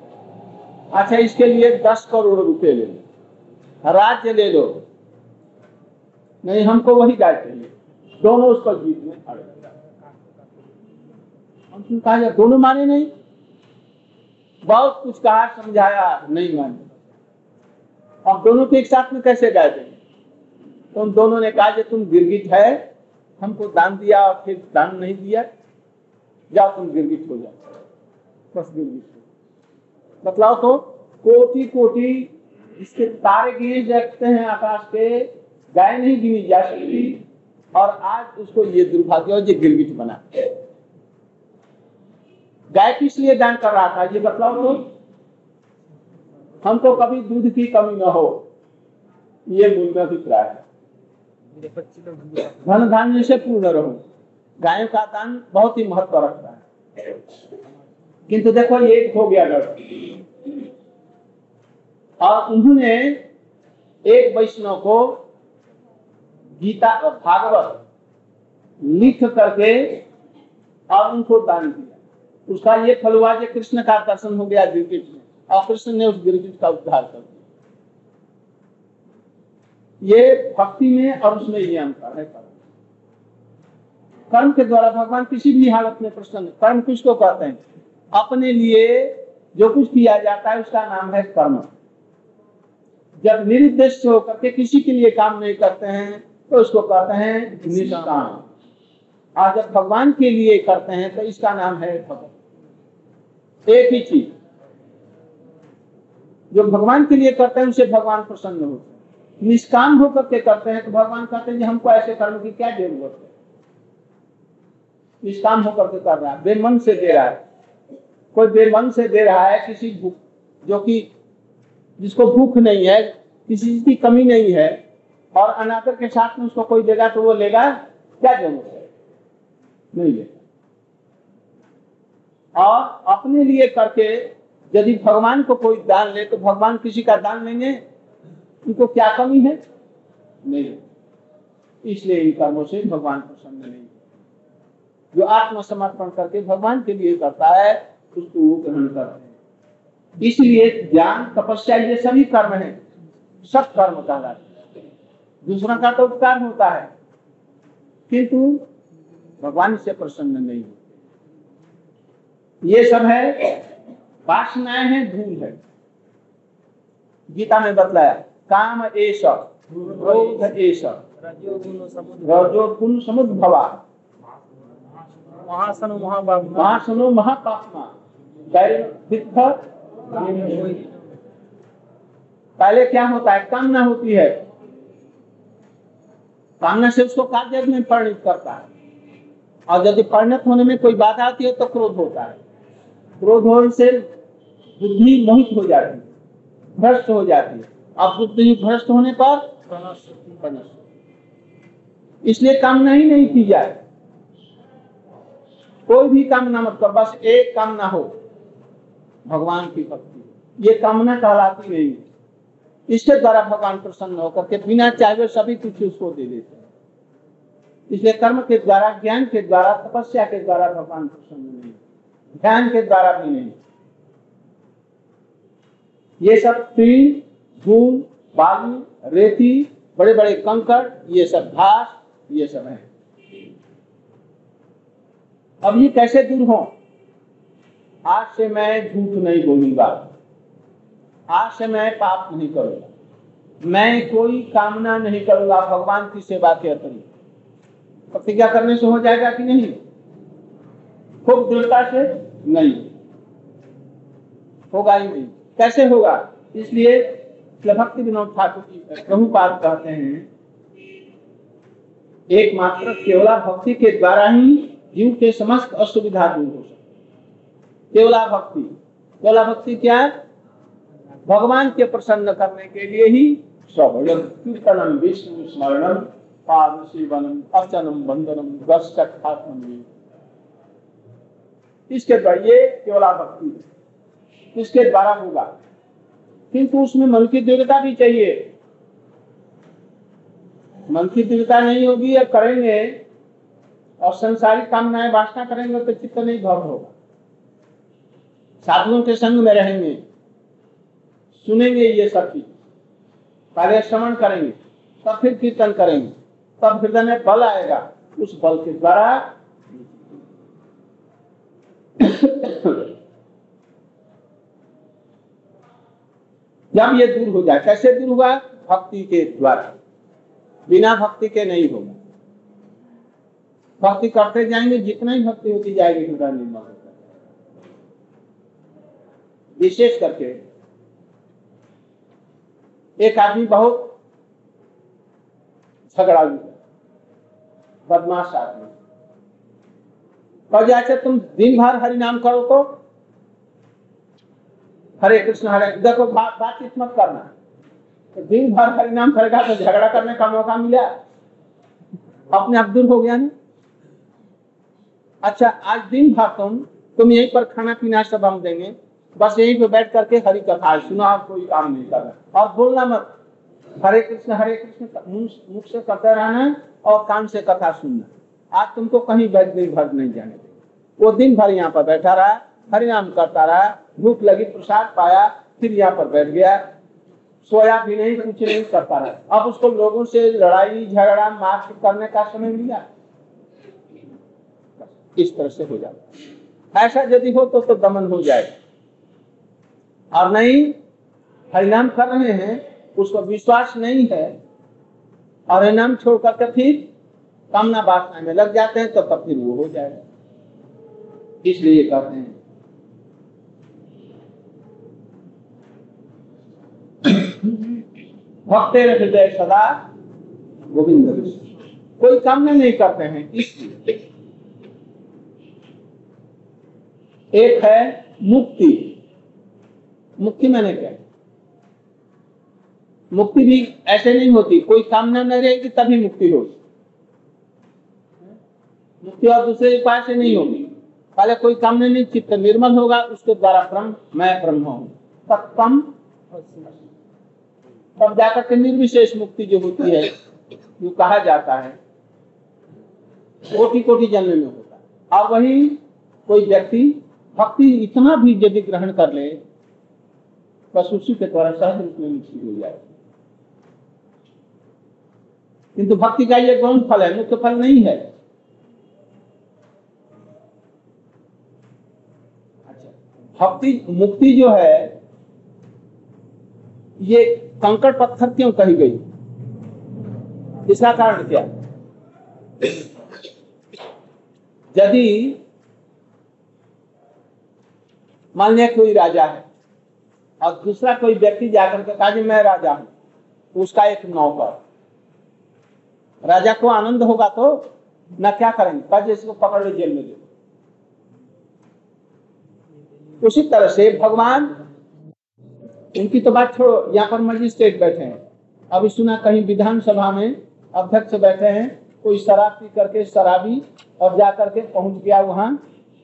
अच्छा इसके लिए दस करोड़ रुपए ले लो। राज्य ले लो। नहीं, हमको वही गाय चाहिए। दोनों उस पर जीत में हमने कहा दोनों माने नहीं? बहुत कुछ कहा, समझाया, नहीं माने। अब दोनों को एक साथ में कैसे गाय देंगे? तो उन दोनों ने कहा तुम गिरगिट है, हमको दान दिया और फिर दान नहीं दिया। जाओ तुम गिरगिट हो जाओ। बस गिरगिट। बतलाओ तो। कोटि कोटि जिसके तारे गिने जाते हैं आकाश के गाय नहीं गिनी जा सकती। और आज उसको ये दुर्भाग्य और ये गिरगिट बना। गाय किस लिए दान कर रहा था ये बतलाओ तो। हमको कभी दूध की कमी न हो। ये मूल अभिप्राय है। धन धान्य से पूर्ण रहो। गायों का दान बहुत ही महत्व रखता है। किंतु देखो ये हो गया गड़बड़ और उन्होंने एक वैष्णव को गीता और भागवत लिख करके और उनको दान दिया। उसका ये फल हुआ कि कृष्ण का दर्शन हो गया गिरगिट में, और कृष्ण ने उस गिरगिट का उद्धार कर दिया। ये भक्ति में और उसमें ये अंतर है। कर्म कर्म के द्वारा भगवान किसी भी हालत में प्रसन्न कर्म किसको कहते हैं? अपने लिए जो कुछ किया जाता है, उसका नाम है कर्म। जब निरुद्देश्य होकर के किसी के लिए काम नहीं करते हैं तो उसको कहते हैं निष्काम। और जब भगवान के लिए करते हैं तो इसका नाम है भगत एक ही चीज़, जो भगवान के लिए करते हैं, उसे भगवान प्रसन्न होते हैं। निष्काम होकर के करते हैं तो भगवान कहते हैं हमको ऐसे कर्म की क्या ज़रूरत है? निष्काम होकर के कर रहा है, बेमन से दे रहा है। कोई बेमन से दे रहा है किसी भूख जो कि, जिसको भूख नहीं है, किसी चीज़ की कमी नहीं है, और अनादर के साथ में उसको कोई देगा तो वो लेगा, क्या ज़रूरत है? नहीं लेगा। और अपने लिए करके यदि भगवान को कोई दान ले तो भगवान किसी का दान लेंगे, उनको क्या कमी है? नहीं। इसलिए इन कर्मों से भगवान प्रसन्न नहीं। जो आत्मसमर्पण करके भगवान के लिए करता है उसको वो ग्रहण करते हैं। इसलिए ज्ञान तपस्या ये सभी कर्म है। सब कर्म कहलाते हैं। दूसरा का तो उपकार होता है। किंतु भगवान से प्रसन्न नहीं होते ये सब है वासनाएँ हैं धूल है। गीता में बतलाया काम एश क्रोध एश रजोगुण रजो गुण समुद्भवा महासन महापापमा। पहले क्या होता है? कामना होती है। कामना से उसको कार्य में परिणित करता है। और यदि परिणत होने में कोई बाधा आती है तो क्रोध होता है। क्रोध होने से बुद्धि मोहित हो जाती है, भ्रष्ट हो जाती है। अब बुद्धि भ्रष्ट होने पर इसलिए कामना ही नहीं की जाए। कोई भी कामना मत कर, बस एक कामना हो। भगवान की भक्ति ये कामना कहलाती नहीं इसके द्वारा भगवान प्रसन्न होकर के बिना चाहे सभी कुछ उसको दे देते हैं। इसलिए कर्म के द्वारा, ज्ञान के द्वारा, तपस्या के द्वारा भगवान प्रसन्न नहीं ध्यान के द्वारा भी नहीं ये सब तीन धूल बालू, रेती बड़े बड़े कंकड़, ये सब घास, ये सब है। अब ये कैसे दूर हो? आज से मैं झूठ नहीं बोलूँगा। आज से मैं पाप नहीं करूँगा। मैं कोई कामना नहीं करूँगा भगवान की सेवा के अतिरिक्त प्रतिज्ञा करने से हो जाएगा कि नहीं? खूब दृढ़ता से नहीं। होगा ही नहीं। कैसे होगा? इसलिए भक्ति विनोद ठाकुर जी प्रभुपाद कहते हैं, एकमात्र केवला भक्ति के द्वारा ही जीव के समस्त असुविधा दूर हो सकती केवला भक्ति। केवला भक्ति क्या है? भगवान के प्रसन्न करने के लिए ही श्रवणम, कीर्तनम, विष्णु स्मरणम पाद सेवनम अर्चनम वंदनम दर्शक इसके द्वारा ये केवला भक्ति इसके द्वारा होगा। किंतु उसमें मन की दृढ़ता भी चाहिए। मन की दृढ़ता नहीं होगी या करेंगे। और संसारिक कामनाएँ वासना करेंगे तो चित्त नहीं भव होगा। साधुओं के संग में रहेंगे, सुनेंगे ये सब चीज़। पहले श्रवण करेंगे, तब फिर कीर्तन करेंगे, तब हृदय में बल आएगा, उस बल के द्वारा जब ये दूर हो जाए, कैसे दूर हुआ? भक्ति के द्वारा। बिना भक्ति के नहीं होगा। भक्ति करते जाएँगे, जितना ही भक्ति होती जाएगी हृदय निर्मल होता विशेष करके। एक आदमी बहुत झगड़ा बदमाश आदमी। कह तुम दिन भर हरि नाम करो तो? हरे कृष्ण, हरे देखो बात बातचीत मत करना। तो दिन भर हरि नाम करेगा तो झगड़ा करने का मौका मिला। अपने आप दूर हो गया ना? अच्छा आज दिन भर तुम तुम यहीं पर खाना पीना सब हम देंगे। बस यहीं पे बैठ करके हरि कथा सुना आप कोई काम नहीं कर करना और बोलना मत। हरे कृष्ण हरे कृष्ण मुख से करते रहना और कान से कथा सुनना। आज तुमको कहीं दिन भर नहीं जाने देंगे। वो दिन भर यहाँ पर बैठा रहा हरिनाम करता रहा भूख लगी प्रसाद पाया फिर यहाँ पर बैठ गया। सोया भी नहीं कुछ नहीं करता रहा। अब उसको लोगों से लड़ाई झगड़ा मार करने का समय मिला। इस तरह से हो जाता ऐसा यदि हो तो, तो दमन हो जाए। और नहीं हरिनाम कर रहे हैं, उसको विश्वास नहीं है, और हरिनाम छोड़ करके फिर कामना वासना में लग जाते हैं तो तब फिर वो हो जाएगा। इसलिए कहते हैं। भक्ते हृदय सदा गोविंद कोई काम नहीं करते हैं, इसलिए। एक है मुक्ति। मुक्ति मैंने क्या मुक्ति भी ऐसे नहीं होती, कोई कामना न रहेगी तभी मुक्ति होगी। मुक्ति और दूसरे उपाय से नहीं होगी। पहले कोई कामना नहीं, चित्त निर्मल होगा, उसके द्वारा ब्रह्म मैं ब्रह्म हूँ। तत्म तब जाकर के निर्विशेष मुक्ति जो होती है, जो कहा जाता है कोटि कोटि जन्म में होता है। और वही कोई व्यक्ति भक्ति इतना भी यदि ग्रहण कर ले बस उसी के द्वारा सहज रूप में मुक्ति हो जाए। किंतु भक्ति का ये गौण फल है? मुख्य फल नहीं है। अच्छा भक्ति, मुक्ति जो है, ये कंकड़ पत्थर क्यों कही गई? इसका कारण क्या? यदि मान लिया कोई राजा है और दूसरा कोई व्यक्ति जाकर के कहा मैं राजा हूँ। उसका एक नौकर राजा को आनंद होगा तो न क्या करेंगे? कहा इसको पकड़ लो, जेल में दे उसी तरह से भगवान इनकी तो बात छोड़ो, यहाँ पर मजिस्ट्रेट बैठे हैं। अभी सुना, कहीं विधानसभा में अध्यक्ष बैठे हैं, कोई शराब पी करके, शराबी, और जा करके पहुँच गया वहाँ।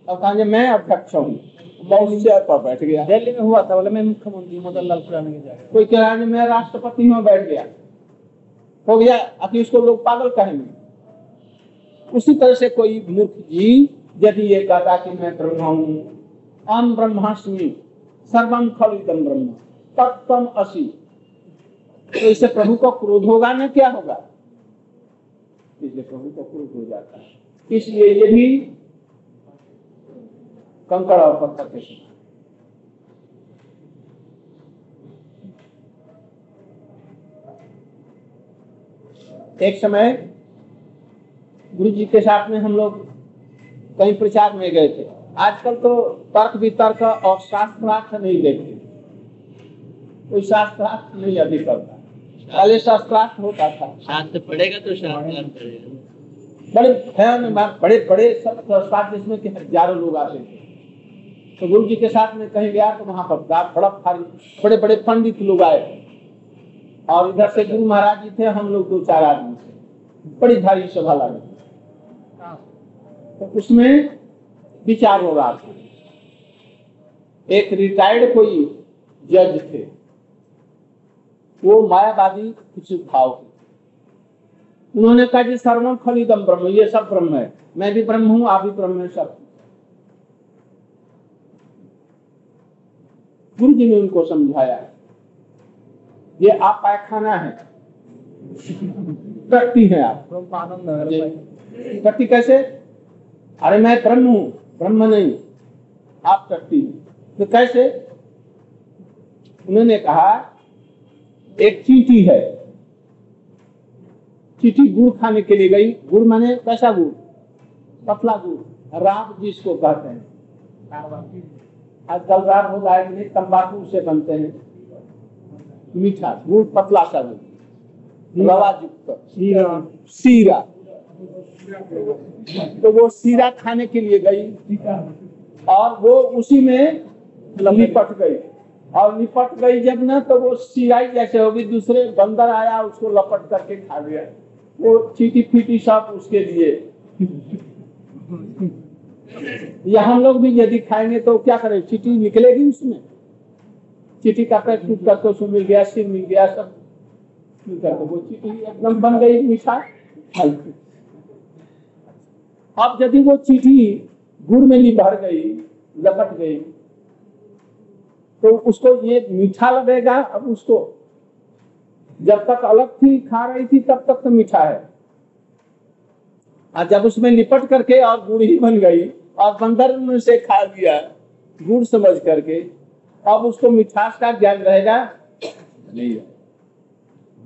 और कहा मैं अध्यक्ष हूँ। पर बैठ गया। दिल्ली में हुआ था बोले मैं मुख्यमंत्री मदन लाल खुराना के जाए कोई कह रहा मैं राष्ट्रपति हूँ बैठ गया। हो गया उसको लोग पागल कहेंगे। उसी तरह से कोई मूर्ख जी यदि ये कहता कि मैं ब्रह्म हूँ अम ब्रह्मास्मि सर्वम खलितम ब्रह्म तत्तम असी। तो इससे प्रभु को क्रोध होगा ना क्या होगा? इसलिए प्रभु को क्रोध हो जाता है। इसलिए ये भी कंकड़ और पत्थर के समान एक समय गुरु जी के साथ में हम लोग कहीं प्रचार में गए थे। आजकल तो तर्क वितर्क और शास्त्रार्थ नहीं देखते। कोई शास्त्रार्थ नहीं अभी करता। पहले शास्त्रार्थ होता था। शास्त्र पढ़ेगा तो शास्त्रार्थ बड़े भयान बड़े बड़े सब शास्त्रार्थ जिसमें कि हज़ारों लोग आते थे। तो गुरु जी के साथ में कहीं गया तो वहाँ पर बड़ा बड़े बड़े पंडित लोग आए। और इधर से गुरु महाराज जी थे, हम लोग दो चार आदमी थे। बड़ी भारी सभा लगी तो उसमें विचार हो रहा था। एक रिटायर्ड कोई जज थे। वो मायावादी कुछ भाव उन्होंने कहा सर्वम खलिदम ब्रह्म, ये सब ब्रह्म है। मैं भी ब्रह्म हूँ, आप भी ब्रह्म है, सब। गुरु जी ने उनको समझाया, ये आप पायखाना है। व्यक्ति है आप। व्यक्ति कैसे? अरे मैं ब्रह्म हूँ, ब्रह्म नहीं, आप व्यक्ति तो कैसे? उन्होंने कहा, एक चींटी है। चींटी गुड़ खाने के लिए गई। गुड़ माने कैसा गुड़? पतला गुड़। राब जिसको कहते हैं। आजकल राब होता है कि नहीं तंबाकू से बनते हैं। मीठा गुड़ पतला सा गुड़ रवा युक्त सीरा। तो वो सीरा खाने के लिए गई और वो उसी में लिपट गई। और लिपट गई जब ना तो वो सिराई जैसे होगी दूसरे बंदर आया उसको लपट करके खा गया। वो चीटी फीटी सब उसके लिए। या हम लोग भी यदि खाएँगे तो क्या करें? चीटी निकलेगी उसमें। चीटी का पैर टूट करके उसमें मिल गया, सिर मिल गया, सब करके वो एकदम बन गई मीठा अब यदि वो चीटी गुड़ में ली भर गई, लपट गई तो उसको ये मीठा लगेगा। अब उसको जब तक अलग थी, खा रही थी, तब तक तो मीठा है। और जब उसमें लिपट करके और गुड़ ही बन गई और बंदर ने उसे खा लिया गुड़ समझ करके, अब उसको मिठास का ज्ञान रहेगा? नहीं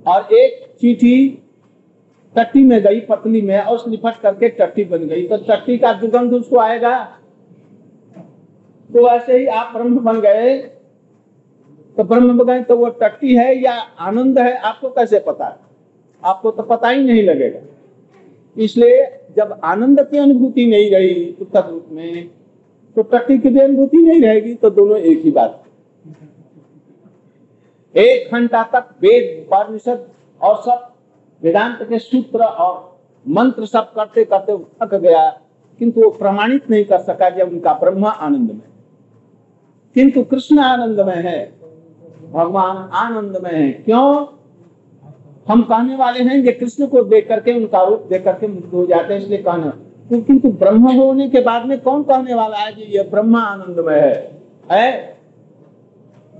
और एक चीटी टट्टी में गई, पतली में, और लिपट करके टट्टी बन गई। तो टट्टी का दुर्गंध उसको आएगा? तो ऐसे ही आप ब्रह्म बन गए। तो ब्रह्म बन गए तो वो टट्टी है या आनंद है, आपको कैसे पता? आपको तो पता ही नहीं लगेगा। इसलिए जब आनंद की अनुभूति नहीं रही उत्तर रूप में तो टट्टी की भी अनुभूति नहीं रहेगी तो दोनों एक ही बात। एक घंटा तक वेद परिषद और सब, वेदांत के सूत्र और मंत्र सब करते करते थक गया, किंतु वो प्रमाणित नहीं कर सका जब उनका ब्रह्म आनंद में किंतु कृष्ण आनंद में है, भगवान आनंद में है। क्यों? हम कहने वाले हैं कि कृष्ण को देख करके उनका रूप देख करके मुक्त हो जाते हैं, इसलिए कहना। किंतु ब्रह्म होने के बाद में कौन कहने वाला है कि ये ब्रह्म आनंद में है? है?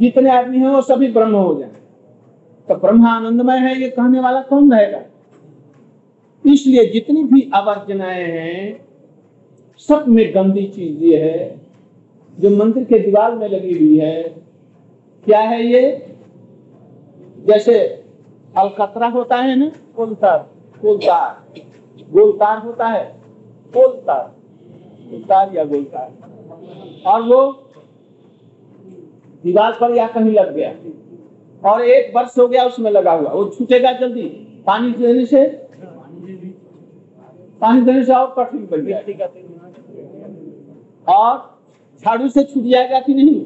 जितने आदमी हैं वो सभी ब्रह्म हो जाए। तो ब्रह्म आनंदमय है, ये कहने वाला कौन रहेगा? इसलिए जितनी भी अवर्जनाएँ हैं, सब में गंदी चीज़ ये है, जो मंदिर के दीवार में लगी हुई है। क्या है ये? जैसे अलकतरा होता है ना? कोलतार कोलतार गोलतार होता है? कोलतार कोलतार या गोलतार। और वो दीवार पर या कहीं लग गया। और एक वर्ष हो गया उसमें लगा हुआ। वो छूटेगा जल्दी। पानी देने से? पानी देने से और कठिन बन गया और झाड़ू से छूट जाएगा कि नहीं?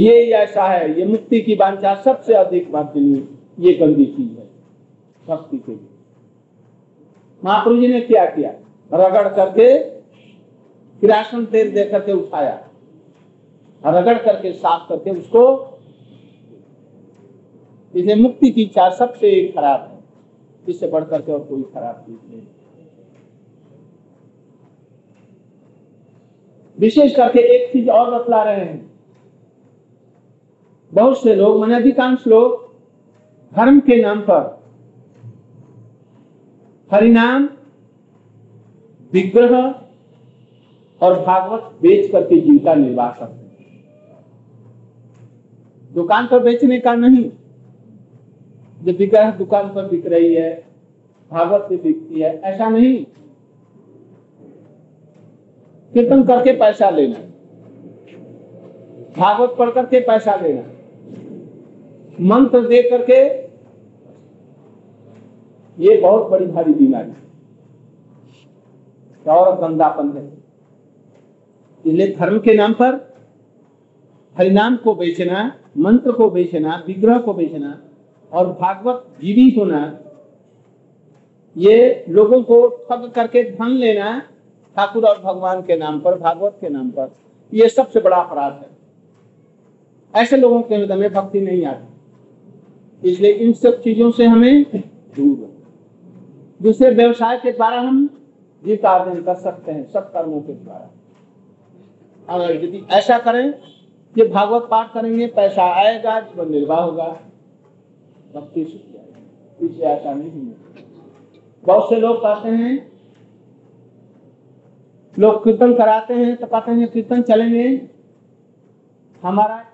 ये ऐसा है। ये मुक्ति की वांछा सबसे अधिक बात बांधनी ये गंदी चीज़ है भक्ति के लिए महाप्रभु जी ने क्या किया? रगड़ करके किरासन तेल दे करके उठाया। रगड़ करके साफ़ करके उसको इसे मुक्ति की इच्छा सबसे खराब है। इससे बढ़ करके और कोई खराब चीज़ नहीं। विशेष करके एक चीज़ और बतला रहे हैं। बहुत से लोग, मैंने अधिकांश लोग धर्म के नाम पर। हरिनाम, विग्रह और भागवत बेच करके जीविका निर्वाह करते हैं। दुकान पर बेचने का नहीं। जो विग्रह दुकान पर बिक रही है, भागवत से बिकती है, ऐसा नहीं। कीर्तन करके पैसा लेना। भागवत पढ़ करके पैसा लेना। मंत्र दे करके ये बहुत बड़ी भारी बीमारी है। और गंदापन है। इसलिए धर्म के नाम पर, हरिनाम को बेचना, मंत्र को बेचना, विग्रह को बेचना और भागवत जीवी होना, ये लोगों को ठग करके धन लेना ठाकुर और भगवान के नाम पर, भागवत के नाम पर, ये सबसे बड़ा अपराध है। ऐसे लोगों के हृदय में भक्ति नहीं आती। इसलिए इन सब चीज़ों से हमें दूर दूसरे व्यवसाय के द्वारा हम जीविकार्जन कर सकते हैं, सब कर्मों के द्वारा। अगर यदि ऐसा करें कि भागवत पाठ करेंगे, पैसा आएगा, जीवन निर्वाह होगा। भक्ति पीछे ऐसा नहीं बहुत से लोग कहते हैं, लोग कीर्तन कराते हैं तो कहते हैं, कीर्तन चलेंगे। हमारा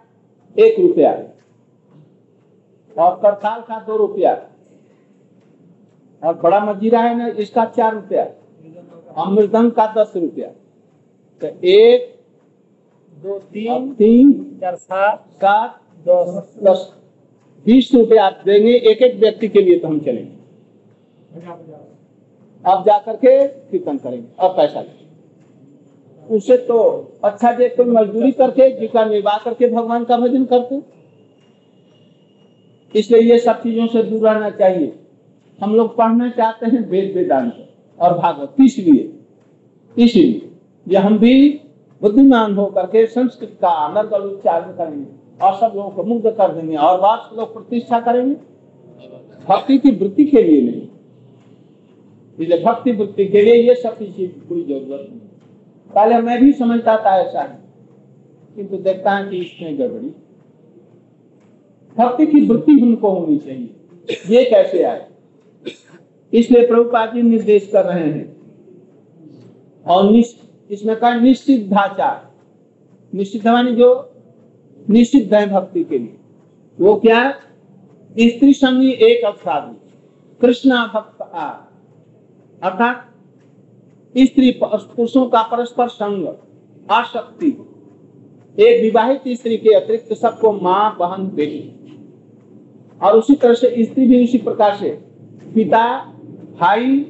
एक रुपया। और करताल का दो रुपया। और बड़ा मजीरा है ना इसका चार रुपया। और मृदंग का दस रुपया। तो एक दो तीन तीन चार सात सात दस। दस। बीस रुपया आप देंगे एक एक व्यक्ति के लिए तो हम चलेंगे। अब जाकर के कीर्तन करेंगे और पैसा लेंगे। उससे तो अच्छा जे कोई मजदूरी करके जीविका निर्वाह करके भगवान का भजन करते। इसलिए ये सब चीज़ों से दूर रहना चाहिए। हम लोग पढ़ना चाहते हैं वेद वेदांत और भागवत, इसलिए इसलिए, ये हम भी बुद्धिमान होकर के संस्कृत का अनर्गल उच्चारण करेंगे और सब लोगों को मुग्ध कर देंगे और वाद लोग प्रतिष्ठा करेंगे। भक्ति की वृत्ति के लिए नहीं। इसलिए भक्ति वृत्ति के लिए ये सब चीज़ की कोई ज़रूरत नहीं। पहले मैं भी समझता था ऐसा है, किंतु देखता है कि इसमें गड़बड़ी। भक्ति की वृत्ति उनको होनी चाहिए। ये कैसे आए? इसलिए प्रभुपाद जी निर्देश कर रहे हैं। और इसमें कहा निश्चित ढांचा निश्चित मानी जो निश्चित है भक्ति के लिए। वो क्या? स्त्री संगी एक अपराधी कृष्णा भक्त अर्थात स्त्री पुरुषों का परस्पर संग आशक्ति एक विवाहित स्त्री के अतिरिक्त सबको माँ, बहन, बेटी। और उसी तरह से स्त्री भी उसी प्रकार से पिता भाई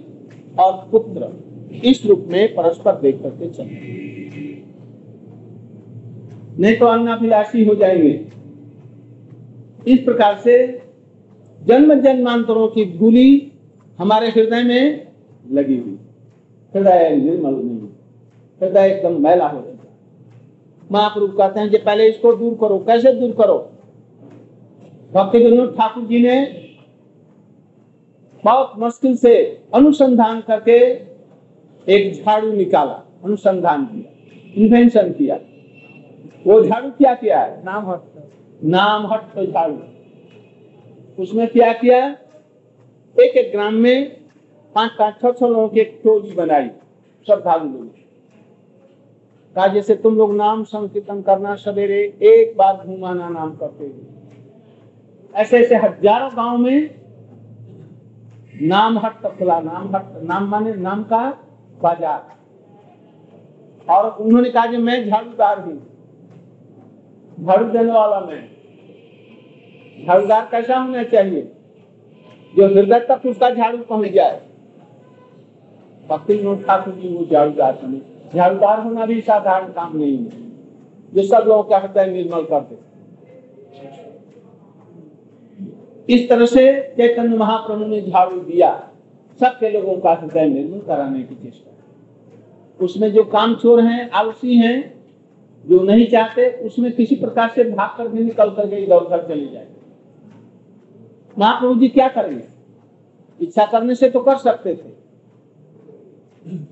और पुत्र इस रूप में परस्पर देख करके चलते नहीं तो अन्नाभिलाषी हो जाएँगे। इस प्रकार से जन्म जन्मांतरों की धूली हमारे हृदय में लगी हुई। हृदय निर्मल नहीं हृदय एकदम मैला हो जाता महाप्रभु कहते हैं कि पहले इसको दूर करो। कैसे दूर करो? भक्ति ठाकुर जी ने बहुत मुश्किल से अनुसंधान करके एक झाड़ू निकाला अनुसंधान किया इन्वेंशन किया। वो झाड़ू क्या किया है? नाम हट नाम हट झाड़ू। उसमें क्या किया? एक एक ग्राम में पाँच पाँच छह छह लोगों की एक टोली बनाई श्रद्धालु लोग कहा जैसे तुम लोग नाम संकीर्तन करना सवेरे एक बार घुमाना नाम करते हुए ऐसे ऐसे हज़ारों गाँव में नाम हट खुला, नाम हट नाम माने नाम का बाज़ार। और उन्होंने कहा कि मैं झाड़ूदार हूँ। झाड़ू देने वाला मैं। झाड़ूदार कैसा होना चाहिए? जो हृदय तक उसका झाड़ू पहुँच जाए। भक्ति ठाकुर जी, वो झाड़ूदार झाड़ूदार होना भी साधारण काम नहीं है। जो सब लोगों का हृदय निर्मल कर दे इस तरह से चैतन्य महाप्रभु ने झाड़ू दिया। सबके लोगों का हृदय निर्मल कराने की चेष्टा उसमें जो काम चोर हैं, आलसी हैं, जो नहीं चाहते, उसमें किसी प्रकार से भाग कर भी निकल करके इधर उधर चले जाए महाप्रभु जी क्या करेंगे? इच्छा करने से तो कर सकते थे।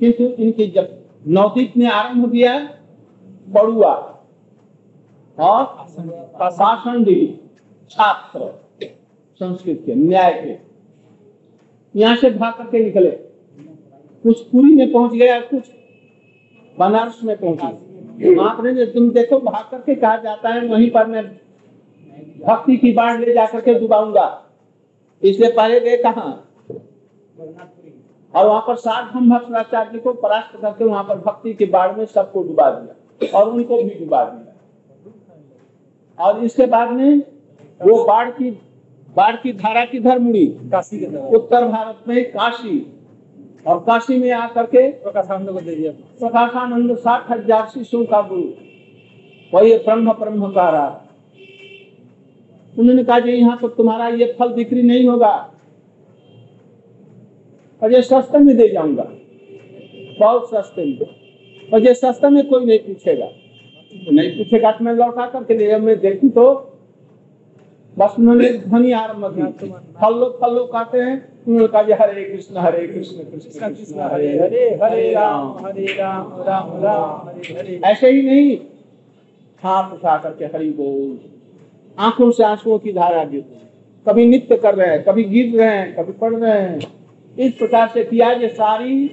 किंतु इनकी जब नवदीप ने आरंभ किया पड़ुआ और पाषांडी छात्र। संस्कृत के, न्याय के। यहाँ से भाग करके निकले। कुछ पुरी में पहुँच गया, कुछ बनारस में पहुँचे महाप्रभु ने तुम देखो, भाग करके कहा जाता है, वहीं पर मैं भक्ति की बाढ़ ले जाकर के डुबाऊँगा। इसलिए पहले गए कहा? और वहाँ पर सार्वभौम भक्ताचार्य को परास्त करके वहाँ पर भक्ति की बाढ़ में सबको डुबा दिया, और उनको भी डुबा दिया। और इसके बाद में वो बाढ़ की बाढ़ की धारा किधर मुड़ी काशी के तरफ़ उत्तर भारत में काशी और काशी में आकर के प्रकाशानंद को दे दिया। प्रकाशानंद साठ हज़ार शिष्यों का गुरु वही ब्रह्म ब्रह्म का रहा उन्होंने कहा यहाँ तो तुम्हारा ये फल बिक्री नहीं होगा और ये सस्ते में दे जाऊँगा। बहुत सस्ते में। और ये सस्ते में कोई नहीं पूछेगा। नहीं पूछेगा तो मैं लौटा करके ले मैं देखू तो बस उन्होंने ध्वनि आरंभ की। फल्लो फल्लो कहते हैं उन्होंने कहा जी हरे कृष्ण हरे कृष्ण कृष्ण कृष्ण हरे हरे हरे राम। हरे राम राम राम हरे हरे। ऐसे ही नहीं हाथ उठा करके हरि बोल। आँखों से आंसुओं की धारा गिर रही। कभी नित्य कर रहे हैं कभी गिर रहे हैं कभी पढ़ रहे हैं। इस प्रकार से किया ये सारी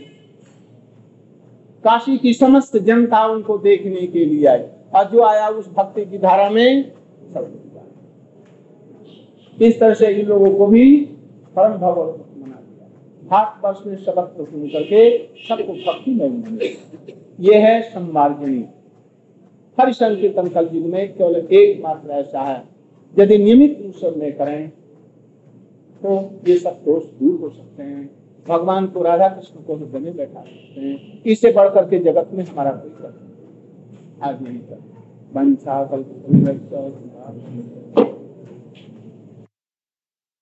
काशी की समस्त जनता उनको देखने के लिए आई और जो आया उस भक्ति की धारा में सब। इस तरह से इन लोगों को भी परम भगवत बना दिया। भारत वर्ष में शब्द को सुन करके सबको भक्ति में उन्होंने ये है संमार्जनी हरि संकीर्तन कल युग में केवल एकमात्र ऐसा है। यदि नियमित रूप से में करें तो ये सब दोष दूर हो सकते हैं। भगवान को राधा कृष्ण को हृदय में बैठा सकते हैं। इससे बढ़ करके जगत में हमारा कोई कर आज नहीं कर वंशा कल्प